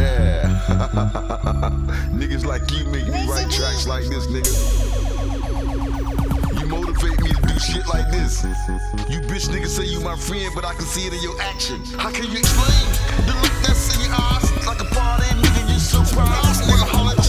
Yeah. Niggas like you make me write tracks like this, nigga. You motivate me to do shit like this. You bitch niggas say you my friend, but I can see it in your action. How can you explain the look that's in your eyes? Like a party, nigga, you surprised. Nigga, holler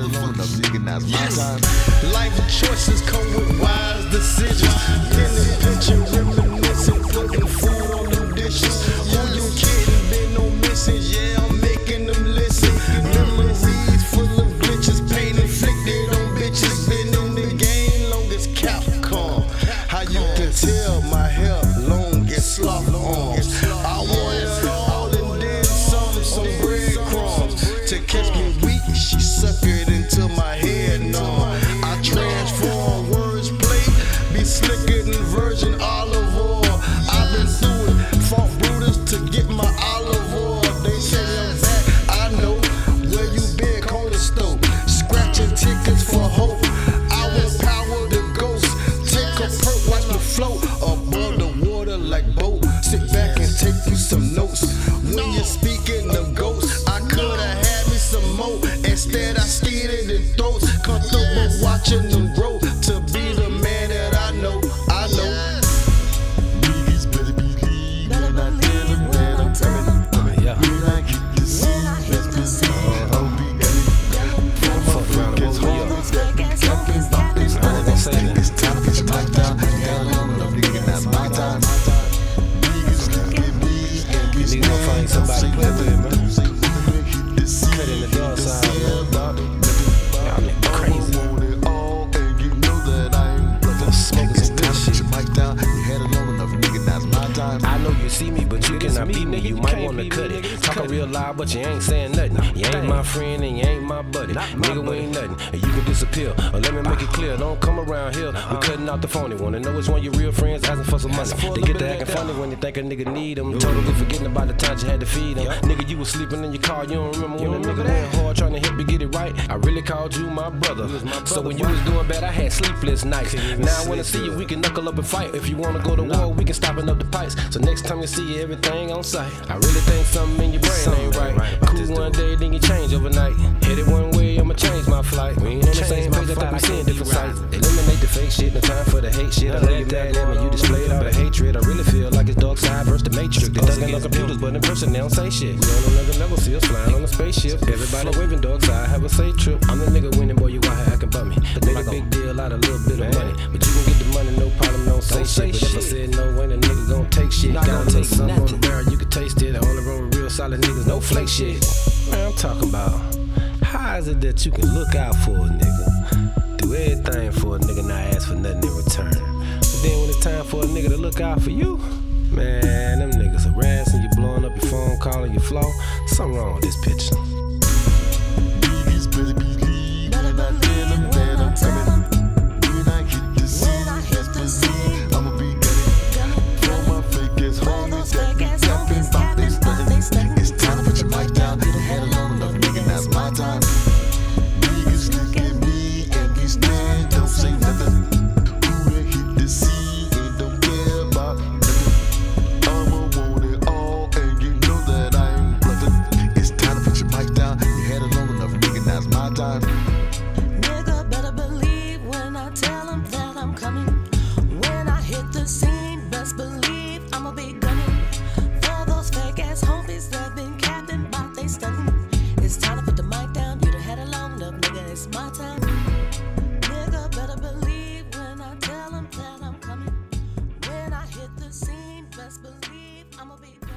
All my had enough, nigga, now it's my time. Life choices come with wise decisions. In the picture, reminiscing, Comfortable me. You might wanna cut it. Talking real loud, but you ain't saying nothing. You ain't my friend and you ain't my buddy. Nigga, we ain't nothing. And you can disappear. Or let me make it clear. Don't come around here. We cutting out the phony. Wanna know which one your real friends asking for some money. They get to acting funny when they think a nigga need them. Totally forgetting about the times you had to feed them. Nigga, you was sleeping in your car. You don't remember when a nigga went hard trying to help you get it right. I really called you my brother. So when you was doing bad, I had sleepless nights. Now I wanna see you. We can knuckle up and fight. If you wanna go to war, we can stopping up the pipes. So next time you see everything on sight. I really think something in your brain ain't right. Cool one day, then you change overnight. Hit it one way, I'ma change my flight. We ain't on the same page, I think we seeing different sights. Eliminate the fake shit, no time for the hate shit. I know you mad at me, you displayed all the hatred. I really feel like it's dark side versus the matrix. They thugging on computers, but in person they don't say shit. We on another level, see us flying on a spaceship. Everybody waving dark side, have a safe trip. I'm the nigga winning, boy, you out here acting bummy. Made a big deal out a little bit of money. But you can get the money, no problem, don't say shit. But if I said shit. gonna take nothing. Barrel, you can taste it. On the road with real solid niggas, no flake shit. Man, I'm talking about how is it that you can look out for a nigga, do everything for a nigga, not ask for nothing in return? But then when it's time for a nigga to look out for you, man, them niggas harassing you, blowing up your phone, calling your flow. Something wrong with this picture. Better believe that I'm coming. believe I'ma be.